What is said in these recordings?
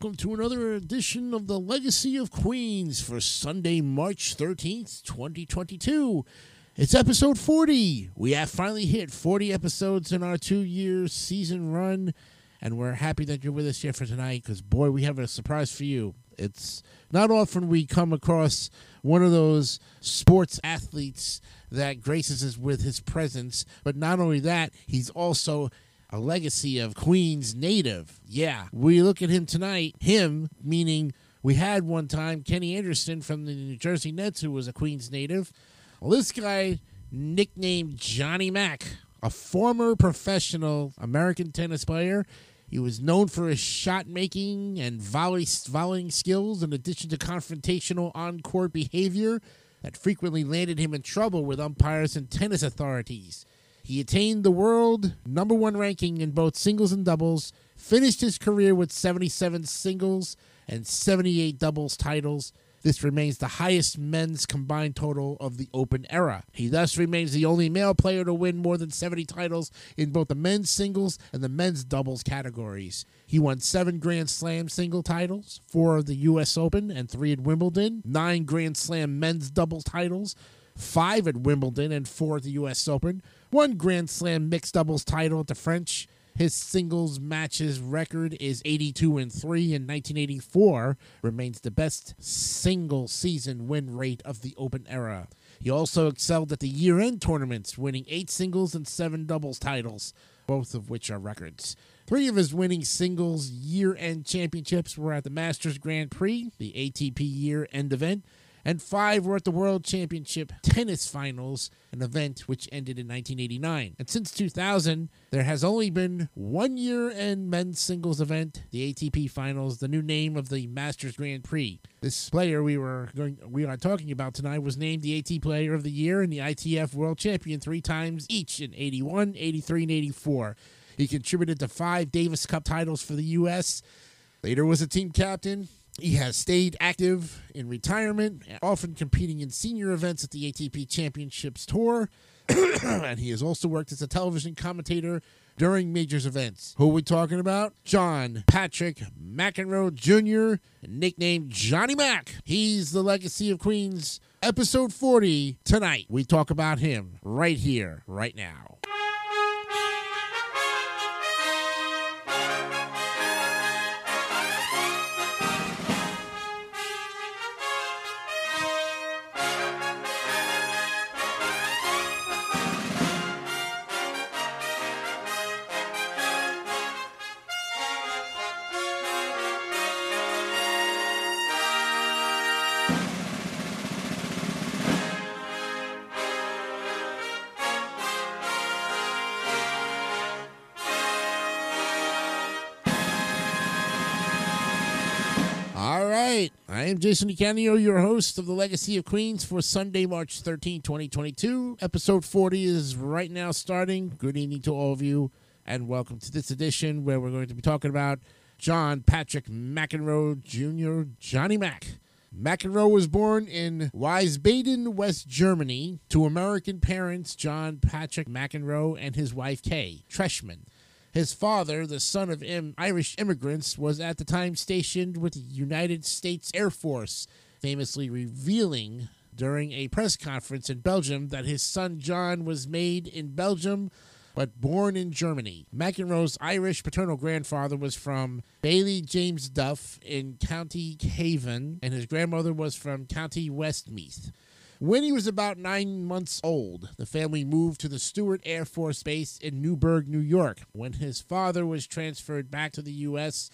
welcome to another edition of the Legacy of Queens for Sunday, March 13th, 2022. It's episode 40. We have finally hit 40 episodes in our two year season run, and we're happy that you're with us here for tonight because, boy, we have a surprise for you. It's not often we come across one of those sports athletes that graces us with his presence, but not only that, he's also a legacy of Queens native. Yeah, we look at him tonight, him meaning we had one time Kenny Anderson from the New Jersey Nets who was a Queens native. Well, this guy, nicknamed Johnny Mac, a former professional American tennis player. He was known for his shot making and volley, volleying skills, in addition to confrontational on court behavior that frequently landed him in trouble with umpires and tennis authorities. He attained the world number one ranking in both singles and doubles, finished his career with 77 singles and 78 doubles titles. This remains the highest men's combined total of the Open era. He thus remains the only male player to win more than 70 titles in both the men's singles and the men's doubles categories. He won seven Grand Slam single titles, four of the U.S. Open and three at Wimbledon, nine Grand Slam men's doubles titles, five at Wimbledon and four at the U.S. Open, one Grand Slam mixed doubles title at the French. His singles matches record is 82 and 3 in 1984, remains the best single season win rate of the Open era. He also excelled at the year end tournaments, winning eight singles and seven doubles titles, both of which are records. Three of his winning singles year end championships were at the Masters Grand Prix, the ATP year end event, and five were at the World Championship Tennis Finals, an event which ended in 1989. And since 2000, there has only been one year end men's singles event, the ATP Finals, the new name of the Masters Grand Prix. This player we were going, we are talking about tonight was named the AT Player of the Year and the ITF World Champion three times each in 81, 83, and 84. He contributed to five Davis Cup titles for the U.S. Later was a team captain, he has stayed active in retirement, often competing in senior events at the ATP Championships Tour. and he has also worked as a television commentator during majors events. Who are we talking about? John Patrick McEnroe Jr., nicknamed Johnny Mac. He's the legacy of Queens. Episode 40 tonight. We talk about him right here, right now. Am Jason DeCanio, your host of the Legacy of Queens for Sunday, March 13, 2022. Episode 40 is right now starting. Good evening to all of you, and welcome to this edition where we're going to be talking about John Patrick McEnroe Jr., Johnny Mac. McEnroe was born in Wiesbaden, West Germany, to American parents John Patrick McEnroe and his wife Kay Treschman. His father, the son of Im- Irish immigrants, was at the time stationed with the United States Air Force, famously revealing during a press conference in Belgium that his son John was made in Belgium but born in Germany. McEnroe's Irish paternal grandfather was from Ballyjamesduff in County Cavan, and his grandmother was from County Westmeath. When he was about nine months old, the family moved to the Stewart Air Force Base in Newburgh, New York. When his father was transferred back to the U.S.,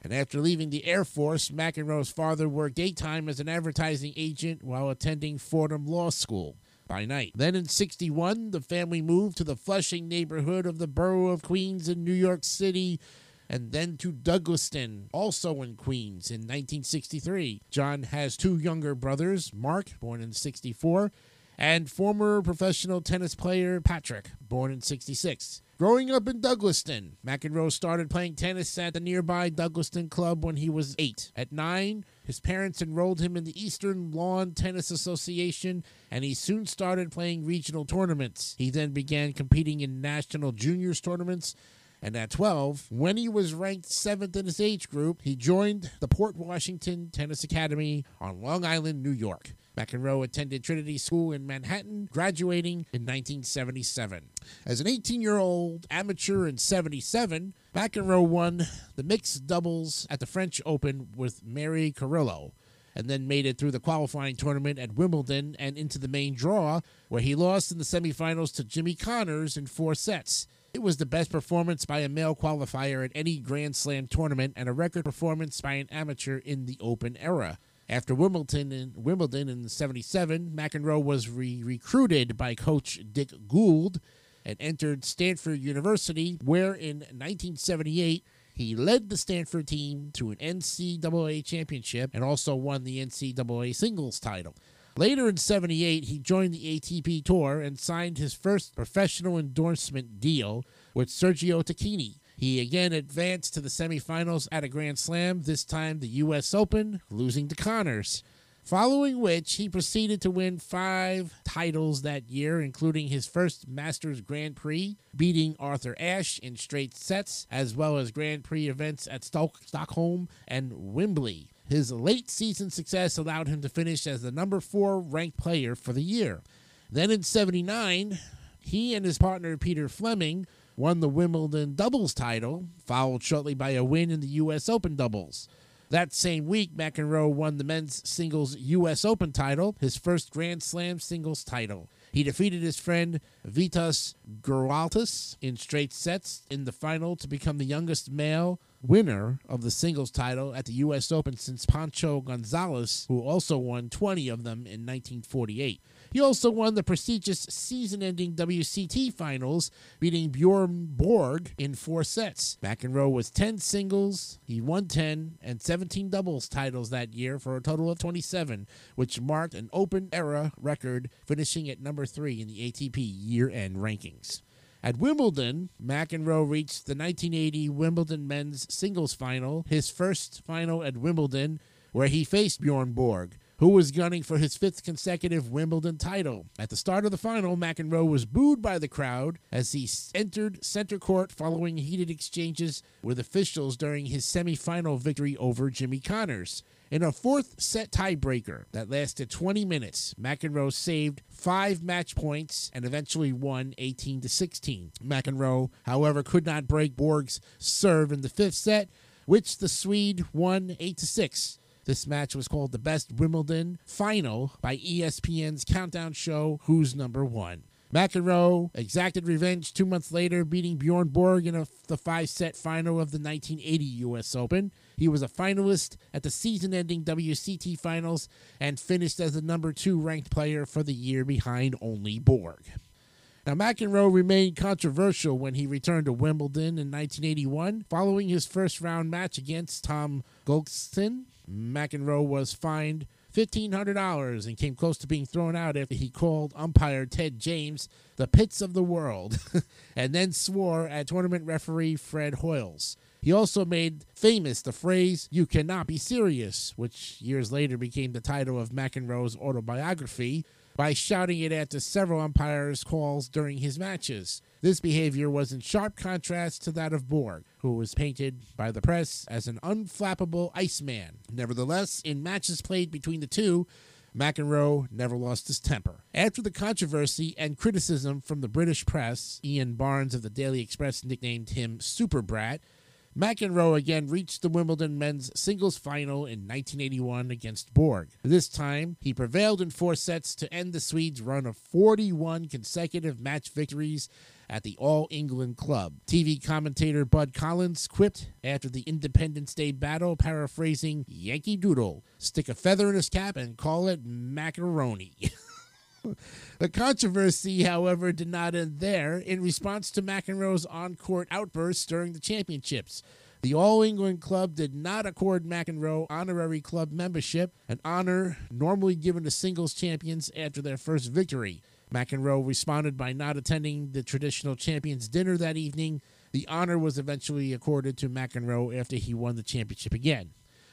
and after leaving the Air Force, McEnroe's father worked daytime as an advertising agent while attending Fordham Law School by night. Then in 61, the family moved to the Flushing neighborhood of the borough of Queens in New York City and then to Douglaston, also in Queens, in 1963. John has two younger brothers, Mark, born in 64, and former professional tennis player Patrick, born in 66. Growing up in Douglaston, McEnroe started playing tennis at the nearby Douglaston Club when he was eight. At nine, his parents enrolled him in the Eastern Lawn Tennis Association, and he soon started playing regional tournaments. He then began competing in national juniors tournaments And at 12, when he was ranked seventh in his age group, he joined the Port Washington Tennis Academy on Long Island, New York. McEnroe attended Trinity School in Manhattan, graduating in 1977. As an 18 year old amateur in 77, McEnroe won the mixed doubles at the French Open with Mary Carrillo and then made it through the qualifying tournament at Wimbledon and into the main draw, where he lost in the semifinals to Jimmy Connors in four sets. It was the best performance by a male qualifier at any Grand Slam tournament and a record performance by an amateur in the Open era. After Wimbledon in Wimbledon in 77, McEnroe was re- recruited by coach Dick Gould and entered Stanford University, where in 1978 he led the Stanford team to an NCAA championship and also won the NCAA singles title. Later in 78, he joined the ATP Tour and signed his first professional endorsement deal with Sergio Tacchini. He again advanced to the semifinals at a Grand Slam, this time the U.S. Open, losing to Connors following which he proceeded to win five titles that year, including his first Masters Grand Prix, beating Arthur Ashe in straight sets, as well as Grand Prix events at Stockholm and Wembley. His late season success allowed him to finish as the number four ranked player for the year. Then in 79, he and his partner Peter Fleming won the Wimbledon doubles title, followed shortly by a win in the U.S. Open doubles. That same week, McEnroe won the men's singles U.S. Open title, his first Grand Slam singles title. He defeated his friend Vitas Gerulaitis in straight sets in the final to become the youngest male winner of the singles title at the U.S. Open since Pancho Gonzalez, who also won 20 of them in 1948. He also won the prestigious season ending WCT finals, beating Bjorn Borg in four sets. McEnroe was 10 singles, he won 10, and 17 doubles titles that year for a total of 27, which marked an open era record, finishing at number three in the ATP year end rankings. At Wimbledon, McEnroe reached the 1980 Wimbledon men's singles final, his first final at Wimbledon, where he faced Bjorn Borg who was gunning for his fifth consecutive Wimbledon title. At the start of the final, McEnroe was booed by the crowd as he entered center court following heated exchanges with officials during his semifinal victory over Jimmy Connors. In a fourth set tiebreaker that lasted 20 minutes, McEnroe saved five match points and eventually won 18 to 16. McEnroe, however, could not break Borg's serve in the fifth set, which the Swede won 8 to 6. This match was called the Best Wimbledon Final by ESPN's countdown show Who's Number One. McEnroe exacted revenge two months later, beating Bjorn Borg in a, the five set final of the 1980 U.S. Open. He was a finalist at the season ending WCT finals and finished as the number two ranked player for the year behind only Borg. Now, McEnroe remained controversial when he returned to Wimbledon in 1981 following his first round match against Tom Gogolin. McEnroe was fined $1,500 and came close to being thrown out after he called umpire Ted James the pits of the world and then swore at tournament referee Fred Hoiles. He also made famous the phrase, You cannot be serious, which years later became the title of McEnroe's autobiography, by shouting it after several umpires' calls during his matches. This behavior was in sharp contrast to that of Borg, who was painted by the press as an unflappable Iceman. Nevertheless, in matches played between the two, McEnroe never lost his temper. After the controversy and criticism from the British press, Ian Barnes of the Daily Express nicknamed him Super Brat, McEnroe again reached the Wimbledon men's singles final in 1981 against Borg. This time, he prevailed in four sets to end the Swedes' run of 41 consecutive match victories at the All England Club. TV commentator Bud Collins quipped after the Independence Day battle, paraphrasing Yankee Doodle, stick a feather in his cap and call it macaroni. the controversy, however, did not end there. In response to McEnroe's on court outbursts during the championships, the All England Club did not accord McEnroe honorary club membership, an honor normally given to singles champions after their first victory. McEnroe responded by not attending the traditional champions dinner that evening. The honor was eventually accorded to McEnroe after he won the championship again.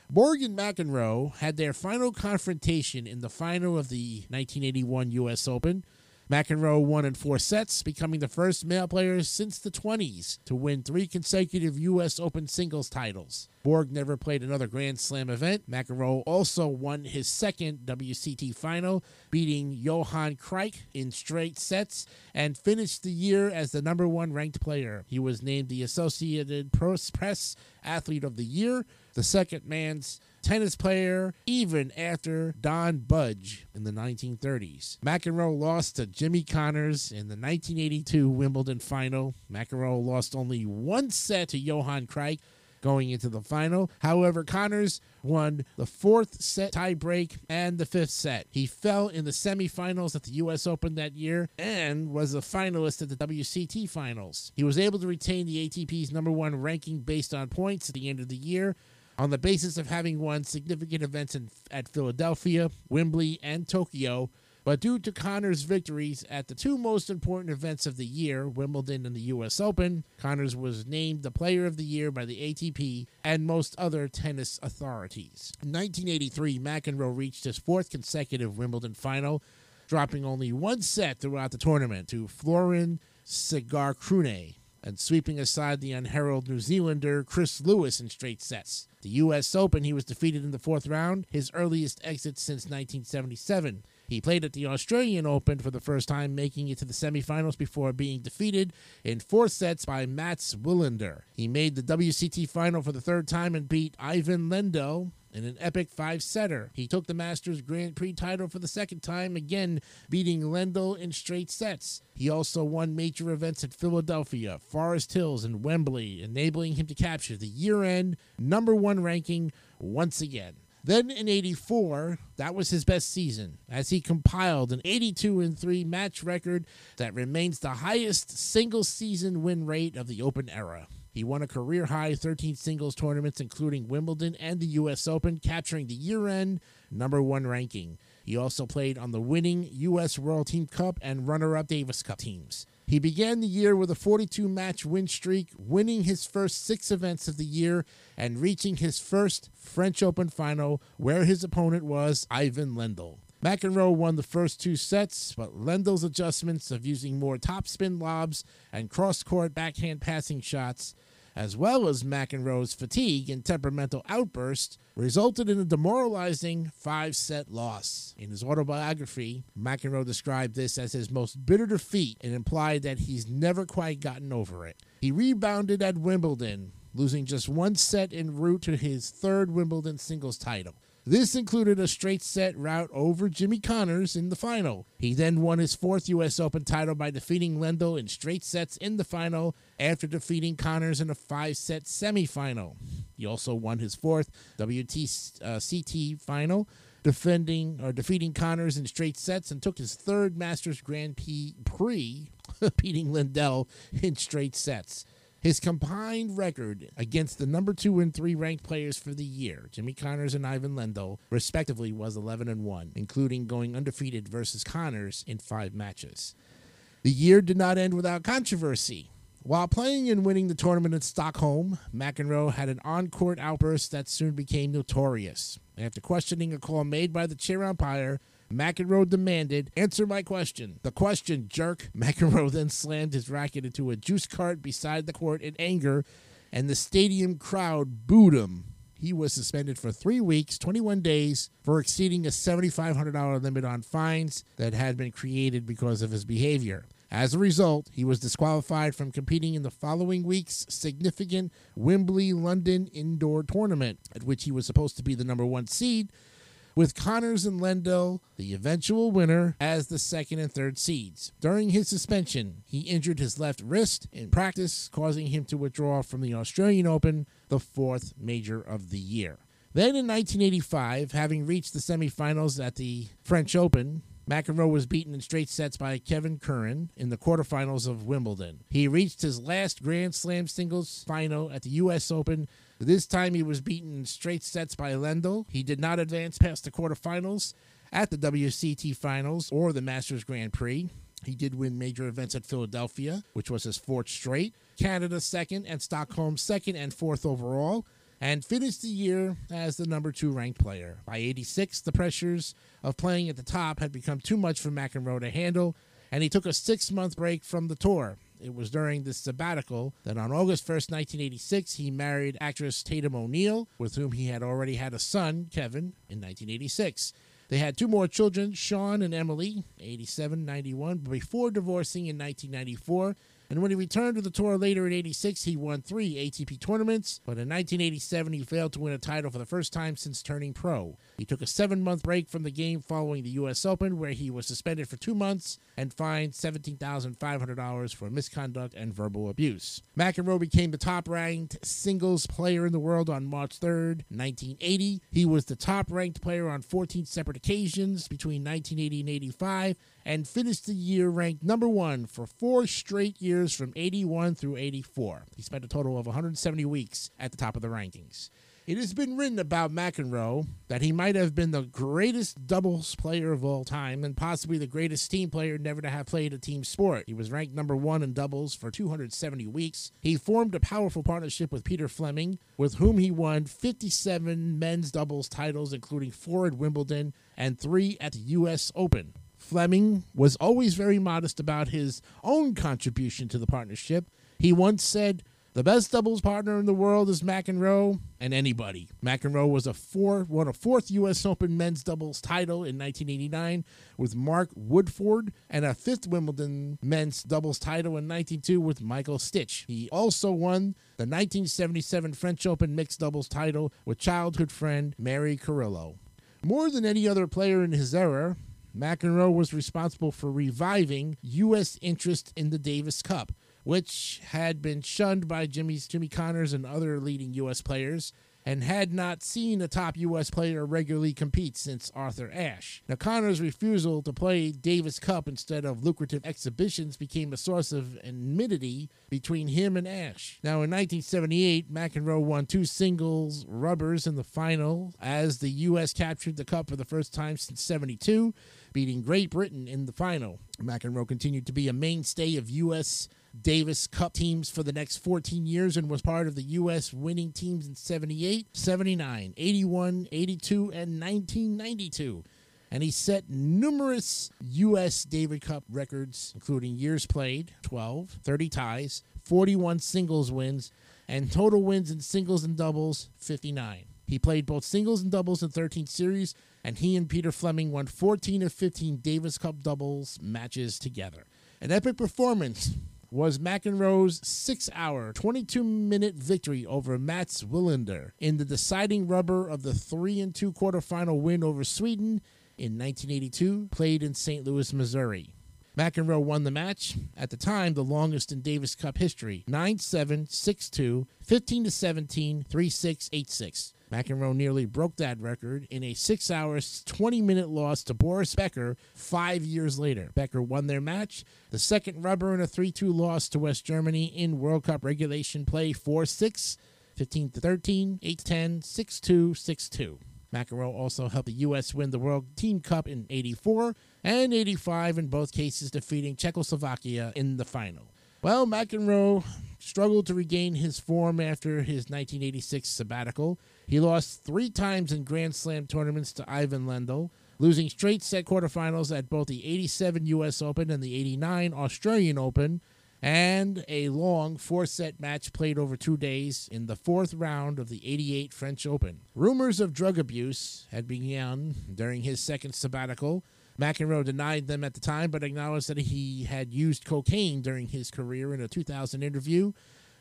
Borg and McEnroe had their final confrontation in the final of the 1981 U.S. Open. McEnroe won in four sets, becoming the first male player since the 20s to win three consecutive U.S. Open singles titles. Borg never played another Grand Slam event. McEnroe also won his second WCT final, beating Johan Kriek in straight sets, and finished the year as the number one ranked player. He was named the Associated Press Athlete of the Year, the second man's tennis player even after Don Budge in the 1930s. McEnroe lost to Jimmy Connors in the 1982 Wimbledon final. McEnroe lost only one set to Johan Kriek going into the final. However, Connors won the fourth set tiebreak and the fifth set. He fell in the semifinals at the U.S. Open that year and was a finalist at the WCT finals. He was able to retain the ATP's number one ranking based on points at the end of the year on the basis of having won significant events in, at Philadelphia, Wembley, and Tokyo. But due to Connors' victories at the two most important events of the year, Wimbledon and the US Open, Connors was named the Player of the Year by the ATP and most other tennis authorities. In 1983, McEnroe reached his fourth consecutive Wimbledon final, dropping only one set throughout the tournament to Florin Segărceanu and sweeping aside the unheralded New Zealander Chris Lewis in straight sets. The U.S. Open, he was defeated in the fourth round, his earliest exit since 1977. He played at the Australian Open for the first time, making it to the semifinals before being defeated in four sets by Mats Wilander. He made the WCT final for the third time and beat Ivan Lendl in an epic five setter. He took the Masters Grand Prix title for the second time, again beating Lendl in straight sets. He also won major events at Philadelphia, Forest Hills, and Wembley, enabling him to capture the year end number one ranking once again. Then in 84, that was his best season as he compiled an 82 and 3 match record that remains the highest single season win rate of the Open era. He won a career high 13 singles tournaments, including Wimbledon and the U.S. Open, capturing the year end number one ranking. He also played on the winning U.S. World Team Cup and runner up Davis Cup teams. He began the year with a 42 match win streak, winning his first six events of the year and reaching his first French Open final, where his opponent was Ivan Lendl. McEnroe won the first two sets, but Lendl's adjustments of using more topspin lobs and cross court backhand passing shots, as well as McEnroe's fatigue and temperamental outbursts, resulted in a demoralizing five set loss. In his autobiography, McEnroe described this as his most bitter defeat and implied that he's never quite gotten over it. He rebounded at Wimbledon, losing just one set en route to his third Wimbledon singles title. This included a straight set rout over Jimmy Connors in the final. He then won his fourth U.S. Open title by defeating Lendl in straight sets in the final after defeating Connors in a five set semifinal. He also won his fourth WTCT uh, final, defending or defeating Connors in straight sets, and took his third Masters Grand Prix, beating Lendl in straight sets. His combined record against the number two and three ranked players for the year, Jimmy Connors and Ivan Lendl, respectively, was 11 and 1, including going undefeated versus Connors in five matches. The year did not end without controversy. While playing and winning the tournament in Stockholm, McEnroe had an on court outburst that soon became notorious. After questioning a call made by the chair umpire, McEnroe demanded, Answer my question. The question, jerk. McEnroe then slammed his racket into a juice cart beside the court in anger, and the stadium crowd booed him. He was suspended for three weeks, 21 days, for exceeding a $7,500 limit on fines that had been created because of his behavior. As a result, he was disqualified from competing in the following week's significant Wembley London indoor tournament, at which he was supposed to be the number one seed, with Connors and Lendl, the eventual winner, as the second and third seeds. During his suspension, he injured his left wrist in practice, causing him to withdraw from the Australian Open, the fourth major of the year. Then in 1985, having reached the semifinals at the French Open, McEnroe was beaten in straight sets by Kevin Curren in the quarterfinals of Wimbledon. He reached his last Grand Slam singles final at the U.S. Open. This time he was beaten in straight sets by Lendl. He did not advance past the quarterfinals at the WCT finals or the Masters Grand Prix. He did win major events at Philadelphia, which was his fourth straight, Canada second, and Stockholm second and fourth overall and finished the year as the number two ranked player. By 86, the pressures of playing at the top had become too much for McEnroe to handle, and he took a six month break from the tour. It was during this sabbatical that on August 1st, 1986, he married actress Tatum O'Neal, with whom he had already had a son, Kevin, in 1986. They had two more children, Sean and Emily, 87 91, before divorcing in 1994 and when he returned to the tour later in 86, he won three ATP tournaments, but in 1987 he failed to win a title for the first time since turning pro. He took a seven month break from the game following the U.S. Open, where he was suspended for two months and fined $17,500 for misconduct and verbal abuse. McEnroe became the top ranked singles player in the world on March 3rd, 1980. He was the top ranked player on 14 separate occasions between 1980 and 85 and finished the year ranked number one for four straight years from 81 through 84. He spent a total of 170 weeks at the top of the rankings. It has been written about McEnroe that he might have been the greatest doubles player of all time and possibly the greatest team player never to have played a team sport. He was ranked number one in doubles for 270 weeks. He formed a powerful partnership with Peter Fleming, with whom he won 57 men's doubles titles, including four at Wimbledon and three at the U.S. Open. Fleming was always very modest about his own contribution to the partnership. He once said, the best doubles partner in the world is McEnroe and anybody. McEnroe was a four, won a fourth U.S. Open men's doubles title in 1989 with Mark Woodforde and a fifth Wimbledon men's doubles title in 1992 with Michael Stich. He also won the 1977 French Open mixed doubles title with childhood friend Mary Carrillo. More than any other player in his era, McEnroe was responsible for reviving U.S. interest in the Davis Cup, which had been shunned by Jimmy's Jimmy Connors and other leading U.S. players and had not seen a top U.S. player regularly compete since Arthur Ashe. Now, Connors' refusal to play Davis Cup instead of lucrative exhibitions became a source of enmity between him and Ashe. Now, in 1978, McEnroe won two singles rubbers in the final as the U.S. captured the Cup for the first time since 72 beating Great Britain in the final. McEnroe continued to be a mainstay of U.S. Davis Cup teams for the next 14 years and was part of the U.S. winning teams in 78, 79, 81, 82, and 1992 and he set numerous U.S. Davis Cup records, including years played 12, 30 ties, 41 singles wins, and total wins in singles and doubles 59. He played both singles and doubles in 13 series, and he and Peter Fleming won 14 of 15 Davis Cup doubles matches together. An epic performance was McEnroe's six hour, 22 minute victory over Mats Wilander in the deciding rubber of the 3 and 2 quarterfinal win over Sweden in 1982, played in St. Louis, Missouri. McEnroe won the match, at the time the longest in Davis Cup history 9 7, 6 2, 15 17, 3 6, 8 6. McEnroe nearly broke that record in a six hours, 20 minute loss to Boris Becker five years later. Becker won their match, the second rubber in a 3 2 loss to West Germany in World Cup regulation play 4 6, 15 13, 8 10, 6 2, 6 2. McEnroe also helped the U.S. win the World Team Cup in 84 and 85, in both cases defeating Czechoslovakia in the final. Well, McEnroe struggled to regain his form after his 1986 sabbatical. He lost three times in Grand Slam tournaments to Ivan Lendl, losing straight set quarterfinals at both the 87 U.S. Open and the 89 Australian Open, and a long four set match played over two days in the fourth round of the 88 French Open. Rumors of drug abuse had begun during his second sabbatical. McEnroe denied them at the time, but acknowledged that he had used cocaine during his career in a 2000 interview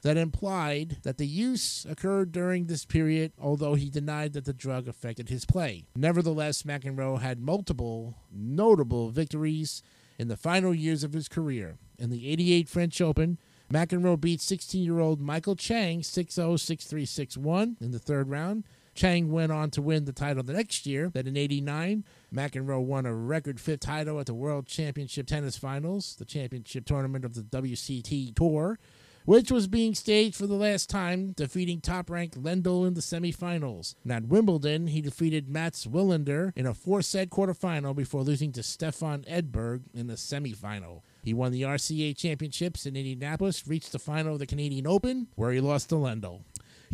that implied that the use occurred during this period, although he denied that the drug affected his play. Nevertheless, McEnroe had multiple notable victories in the final years of his career. In the 88 French Open, McEnroe beat 16 year old Michael Chang 6 0 6 3 6 1 in the third round. Chang went on to win the title the next year. Then in 89, McEnroe won a record fifth title at the World Championship Tennis Finals, the championship tournament of the WCT Tour which was being staged for the last time, defeating top ranked Lendl in the semifinals. And at Wimbledon, he defeated Mats Wilander in a four set quarterfinal before losing to Stefan Edberg in the semifinal. He won the RCA championships in Indianapolis, reached the final of the Canadian Open, where he lost to Lendl.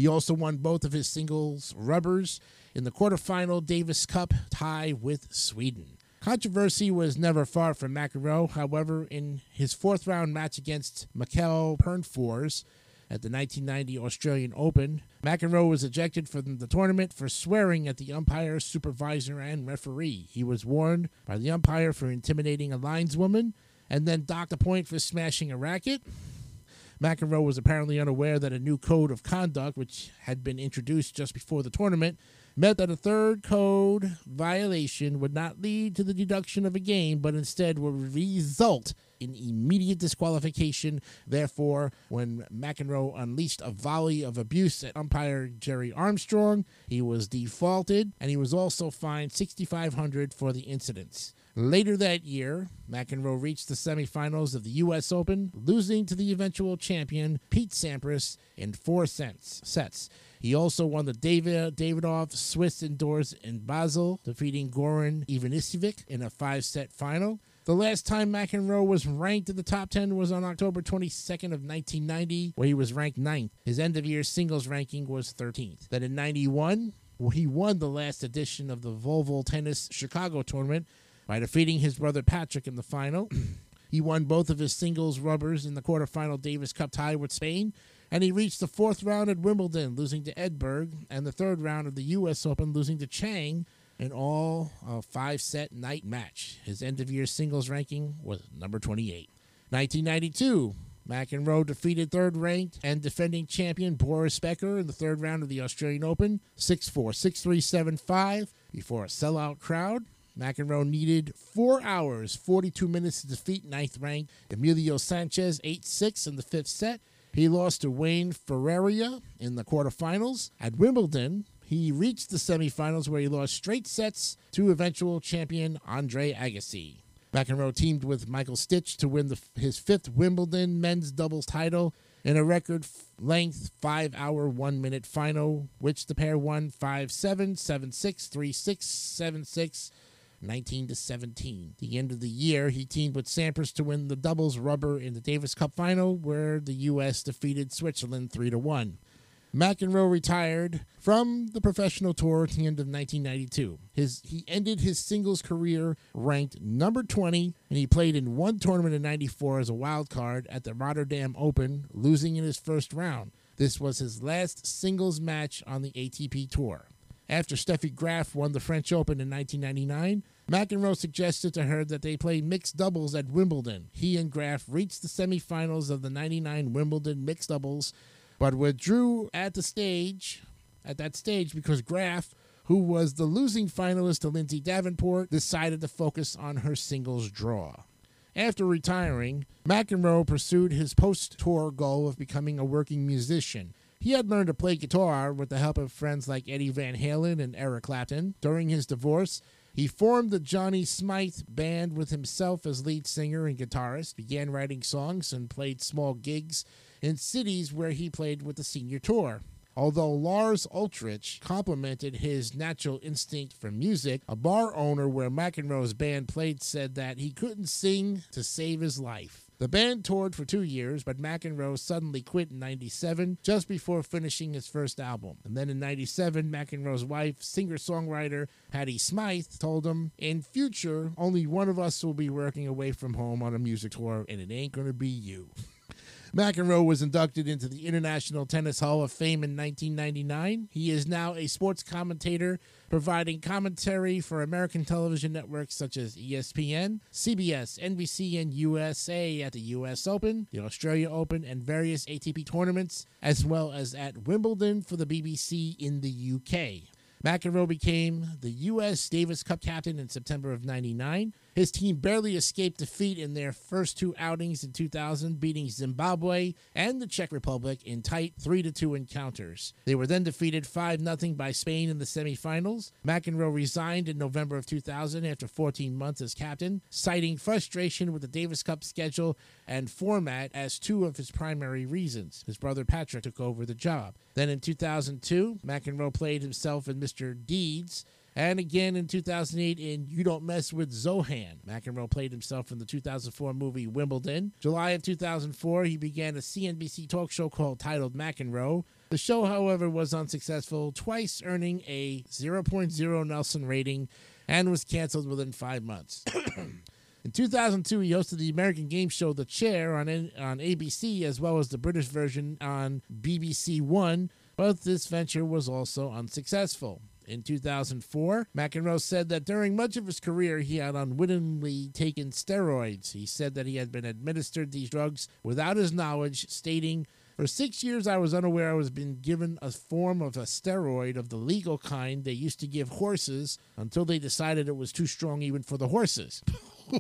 He also won both of his singles rubbers in the quarterfinal Davis Cup tie with Sweden. Controversy was never far from McEnroe. However, in his fourth round match against Michael Pernfors at the 1990 Australian Open, McEnroe was ejected from the tournament for swearing at the umpire, supervisor, and referee. He was warned by the umpire for intimidating a lineswoman and then docked a point for smashing a racket. McEnroe was apparently unaware that a new code of conduct, which had been introduced just before the tournament, meant that a third code violation would not lead to the deduction of a game, but instead would result in immediate disqualification. Therefore, when McEnroe unleashed a volley of abuse at umpire Jerry Armstrong, he was defaulted, and he was also fined 6500 for the incidents. Later that year, McEnroe reached the semifinals of the U.S. Open, losing to the eventual champion Pete Sampras in four sets. He also won the David Davidoff Swiss indoors in Basel, defeating Goran Ivanisevic in a five-set final. The last time McEnroe was ranked in the top 10 was on October 22nd of 1990, where he was ranked 9th. His end-of-year singles ranking was 13th. Then in 91, he won the last edition of the Volvo Tennis Chicago tournament by defeating his brother Patrick in the final. he won both of his singles rubbers in the quarterfinal Davis Cup tie with Spain, and he reached the fourth round at Wimbledon, losing to Edberg, and the third round of the U.S. Open, losing to Chang in all a five set night match. His end of year singles ranking was number 28. 1992, McEnroe defeated third ranked and defending champion Boris Becker in the third round of the Australian Open, 6 4, 6 3, 7 5, before a sellout crowd. McEnroe needed 4 hours, 42 minutes to defeat ninth ranked Emilio Sanchez 8 6 in the fifth set. He lost to Wayne Ferreira in the quarterfinals. At Wimbledon, he reached the semifinals where he lost straight sets to eventual champion Andre Agassi. McEnroe teamed with Michael Stich to win the, his fifth Wimbledon men's doubles title in a record length 5 hour 1 minute final, which the pair won 5 7, 7 6, 3 6, 7 6 19 to 17. the end of the year, he teamed with Sampras to win the doubles rubber in the Davis Cup final, where the U.S. defeated Switzerland 3 to 1. McEnroe retired from the professional tour at the end of 1992. His, he ended his singles career ranked number 20, and he played in one tournament in 94 as a wild card at the Rotterdam Open, losing in his first round. This was his last singles match on the ATP Tour. After Steffi Graf won the French Open in 1999, McEnroe suggested to her that they play mixed doubles at Wimbledon. He and Graf reached the semifinals of the 99 Wimbledon mixed doubles, but withdrew at the stage at that stage because Graf, who was the losing finalist to Lindsay Davenport, decided to focus on her singles draw. After retiring, McEnroe pursued his post tour goal of becoming a working musician. He had learned to play guitar with the help of friends like Eddie Van Halen and Eric Clapton. During his divorce, he formed the Johnny Smyth band with himself as lead singer and guitarist, began writing songs, and played small gigs in cities where he played with the senior tour. Although Lars Ulrich complimented his natural instinct for music, a bar owner where McEnroe's band played said that he couldn't sing to save his life. The band toured for two years, but McEnroe suddenly quit in 97, just before finishing his first album. And then in 97, McEnroe's wife, singer songwriter Patty Smyth, told him, In future, only one of us will be working away from home on a music tour, and it ain't gonna be you. McEnroe was inducted into the International Tennis Hall of Fame in 1999. He is now a sports commentator, providing commentary for American television networks such as ESPN, CBS, NBC, and USA at the US Open, the Australia Open, and various ATP tournaments, as well as at Wimbledon for the BBC in the UK. McEnroe became the U.S. Davis Cup captain in September of 99. His team barely escaped defeat in their first two outings in 2000, beating Zimbabwe and the Czech Republic in tight 3 2 encounters. They were then defeated 5 0 by Spain in the semifinals. McEnroe resigned in November of 2000 after 14 months as captain, citing frustration with the Davis Cup schedule and format as two of his primary reasons. His brother Patrick took over the job. Then in 2002, McEnroe played himself in Mr. Deeds and again in 2008 in You Don't Mess with Zohan. McEnroe played himself in the 2004 movie Wimbledon. July of 2004, he began a CNBC talk show called titled McEnroe. The show, however, was unsuccessful, twice earning a 0.0 Nielsen rating and was canceled within five months. In 2002, he hosted the American game show The Chair on, on ABC, as well as the British version on BBC One, but this venture was also unsuccessful. In 2004, McEnroe said that during much of his career he had unwittingly taken steroids. He said that he had been administered these drugs without his knowledge, stating, for six years, I was unaware I was being given a form of a steroid of the legal kind they used to give horses until they decided it was too strong even for the horses. Oh,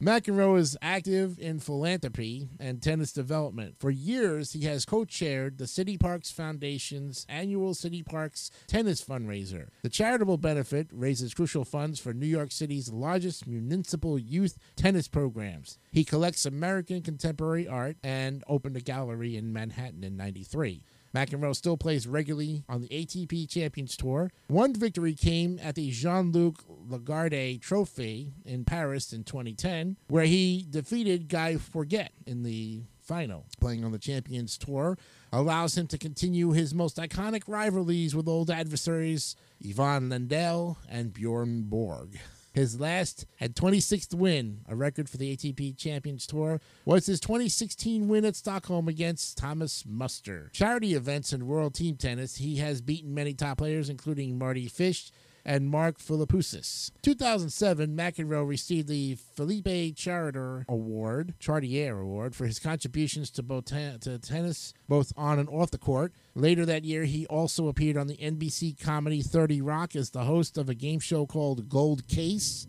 McEnroe is active in philanthropy and tennis development. For years, he has co chaired the City Parks Foundation's annual City Parks tennis fundraiser. The charitable benefit raises crucial funds for New York City's largest municipal youth tennis programs. He collects American contemporary art and opened a gallery in Manhattan in 93. McEnroe still plays regularly on the ATP Champions Tour. One victory came at the Jean Luc Lagarde Trophy in Paris in 2010, where he defeated Guy Forget in the final. Playing on the Champions Tour allows him to continue his most iconic rivalries with old adversaries Ivan Lendl and Bjorn Borg. His last and 26th win, a record for the ATP Champions Tour, was his 2016 win at Stockholm against Thomas Muster. Charity events in World Team Tennis, he has beaten many top players, including Mardy Fish, and Mark Philippoussis. 2007, McEnroe received the Philippe Chatrier Award, Chatrier Award, for his contributions to to tennis, both on and off the court. Later that year, he also appeared on the NBC comedy 30 Rock as the host of a game show called Gold Case,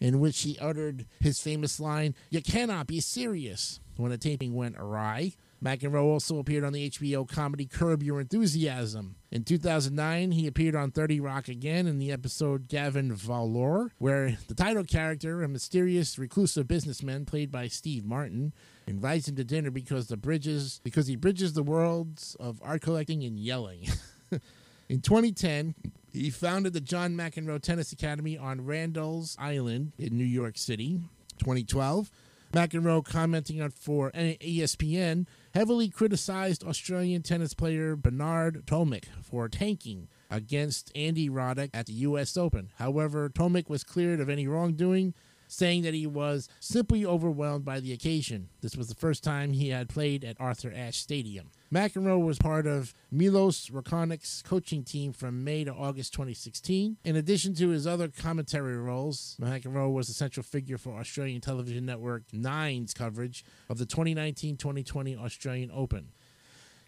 in which he uttered his famous line, You cannot be serious, when a taping went awry. McEnroe also appeared on the HBO comedy Curb Your Enthusiasm. In 2009, he appeared on 30 Rock again in the episode Gavin Volure, where the title character, a mysterious reclusive businessman played by Steve Martin, invites him to dinner because the bridges because he bridges the worlds of art collecting and yelling. in 2010, he founded the John McEnroe Tennis Academy on Randall's Island in New York City. 2012, McEnroe commenting on for ESPN eh, heavily criticized Australian tennis player Bernard Tomic for tanking against Andy Roddick at the U.S. Open. However, Tomic was cleared of any wrongdoing saying that he was simply overwhelmed by the occasion. This was the first time he had played at Arthur Ashe Stadium. McEnroe was part of Milos Raonic's coaching team from May to August 2016. In addition to his other commentary roles, McEnroe was a central figure for Australian television network Nine's coverage of the 2019-2020 Australian Open.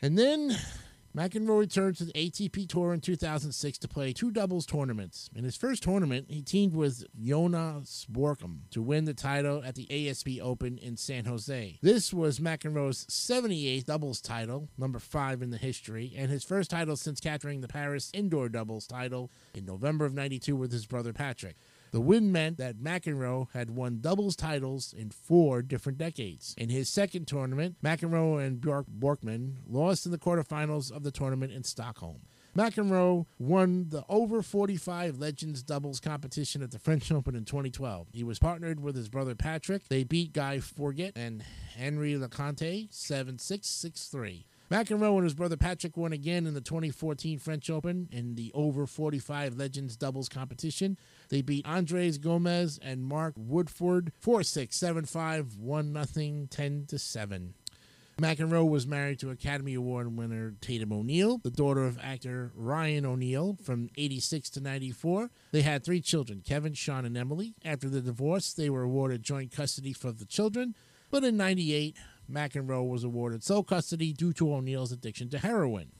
And then McEnroe returned to the ATP Tour in 2006 to play two doubles tournaments. In his first tournament, he teamed with Jonas Björkman to win the title at the ASB Open in San Jose. This was McEnroe's 78th doubles title, number five in the history, and his first title since capturing the Paris indoor doubles title in November of 92 with his brother Patrick. The win meant that McEnroe had won doubles titles in four different decades. In his second tournament, McEnroe and Bjork Borkman lost in the quarterfinals of the tournament in Stockholm. McEnroe won the over 45 Legends doubles competition at the French Open in 2012. He was partnered with his brother Patrick. They beat Guy Forget and Henri Leconte 7 6 6 3. McEnroe and his brother Patrick won again in the 2014 French Open in the over 45 Legends doubles competition. They beat Andres Gomez and Mark Woodforde 4 6 7 5 1 0 10 7. McEnroe was married to Academy Award winner Tatum O'Neal, the daughter of actor Ryan O'Neal from 86 to 94. They had three children, Kevin, Sean, and Emily. After the divorce, they were awarded joint custody for the children, but in 98, McEnroe was awarded sole custody due to O'Neal's addiction to heroin.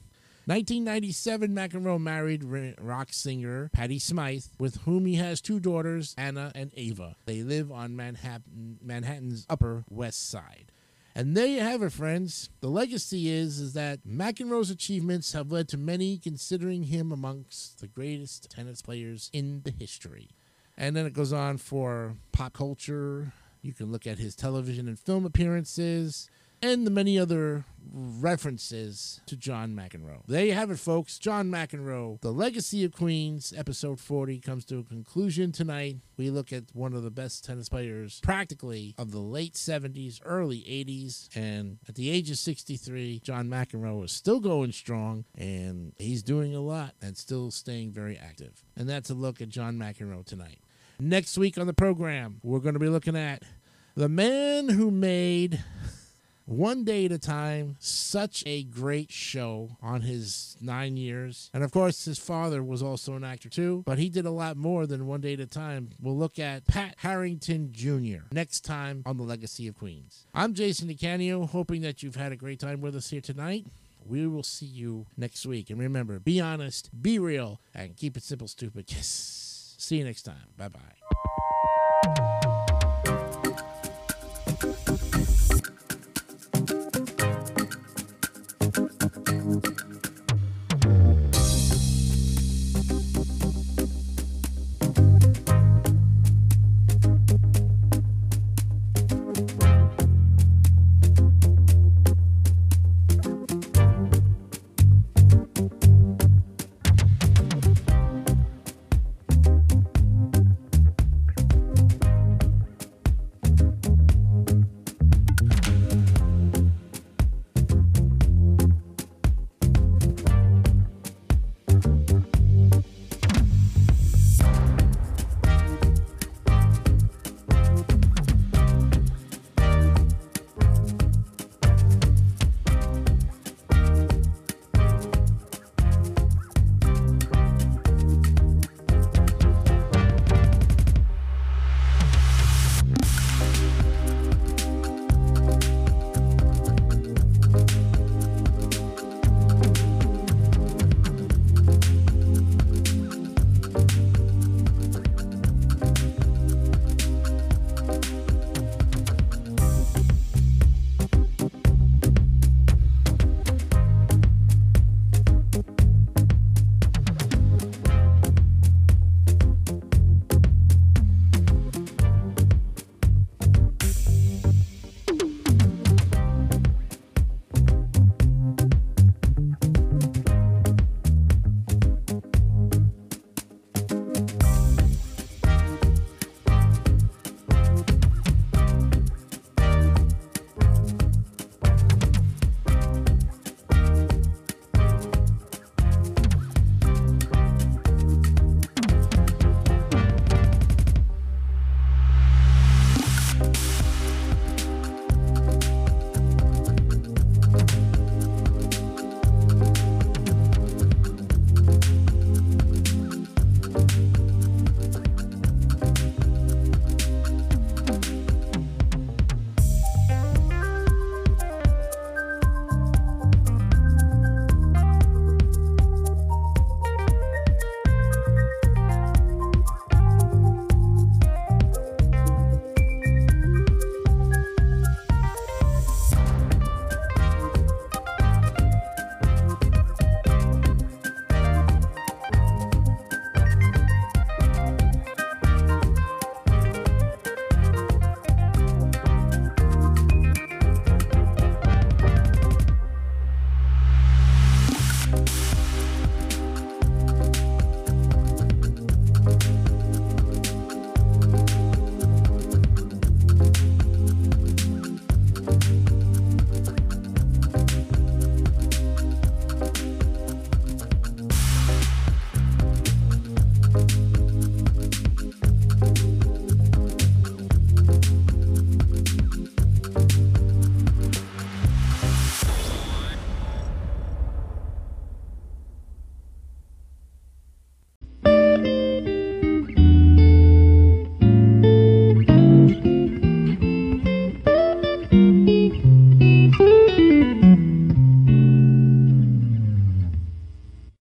1997, McEnroe married rock singer Patty Smyth, with whom he has two daughters, Anna and Ava. They live on Manhattan, Manhattan's Upper West Side. And there you have it, friends. The legacy is, is that McEnroe's achievements have led to many considering him amongst the greatest tennis players in the history. And then it goes on for pop culture. You can look at his television and film appearances, and the many other references to John McEnroe. There you have it, folks. John McEnroe, The Legacy of Queens, episode 40, comes to a conclusion tonight. We look at one of the best tennis players practically of the late 70s, early 80s, and at the age of 63, John McEnroe is still going strong and he's doing a lot and still staying very active. And that's a look at John McEnroe tonight. Next week on the program, we're going to be looking at the man who made one Day at a Time, such a great show on his nine years. And of course, his father was also an actor too, but he did a lot more than One Day at a Time. We'll look at Pat Harrington Jr. next time on The Legacy of Queens. I'm Jason DeCanio, hoping that you've had a great time with us here tonight. We will see you next week. And remember, be honest, be real, and keep it simple, stupid. Yes. See you next time. Bye bye.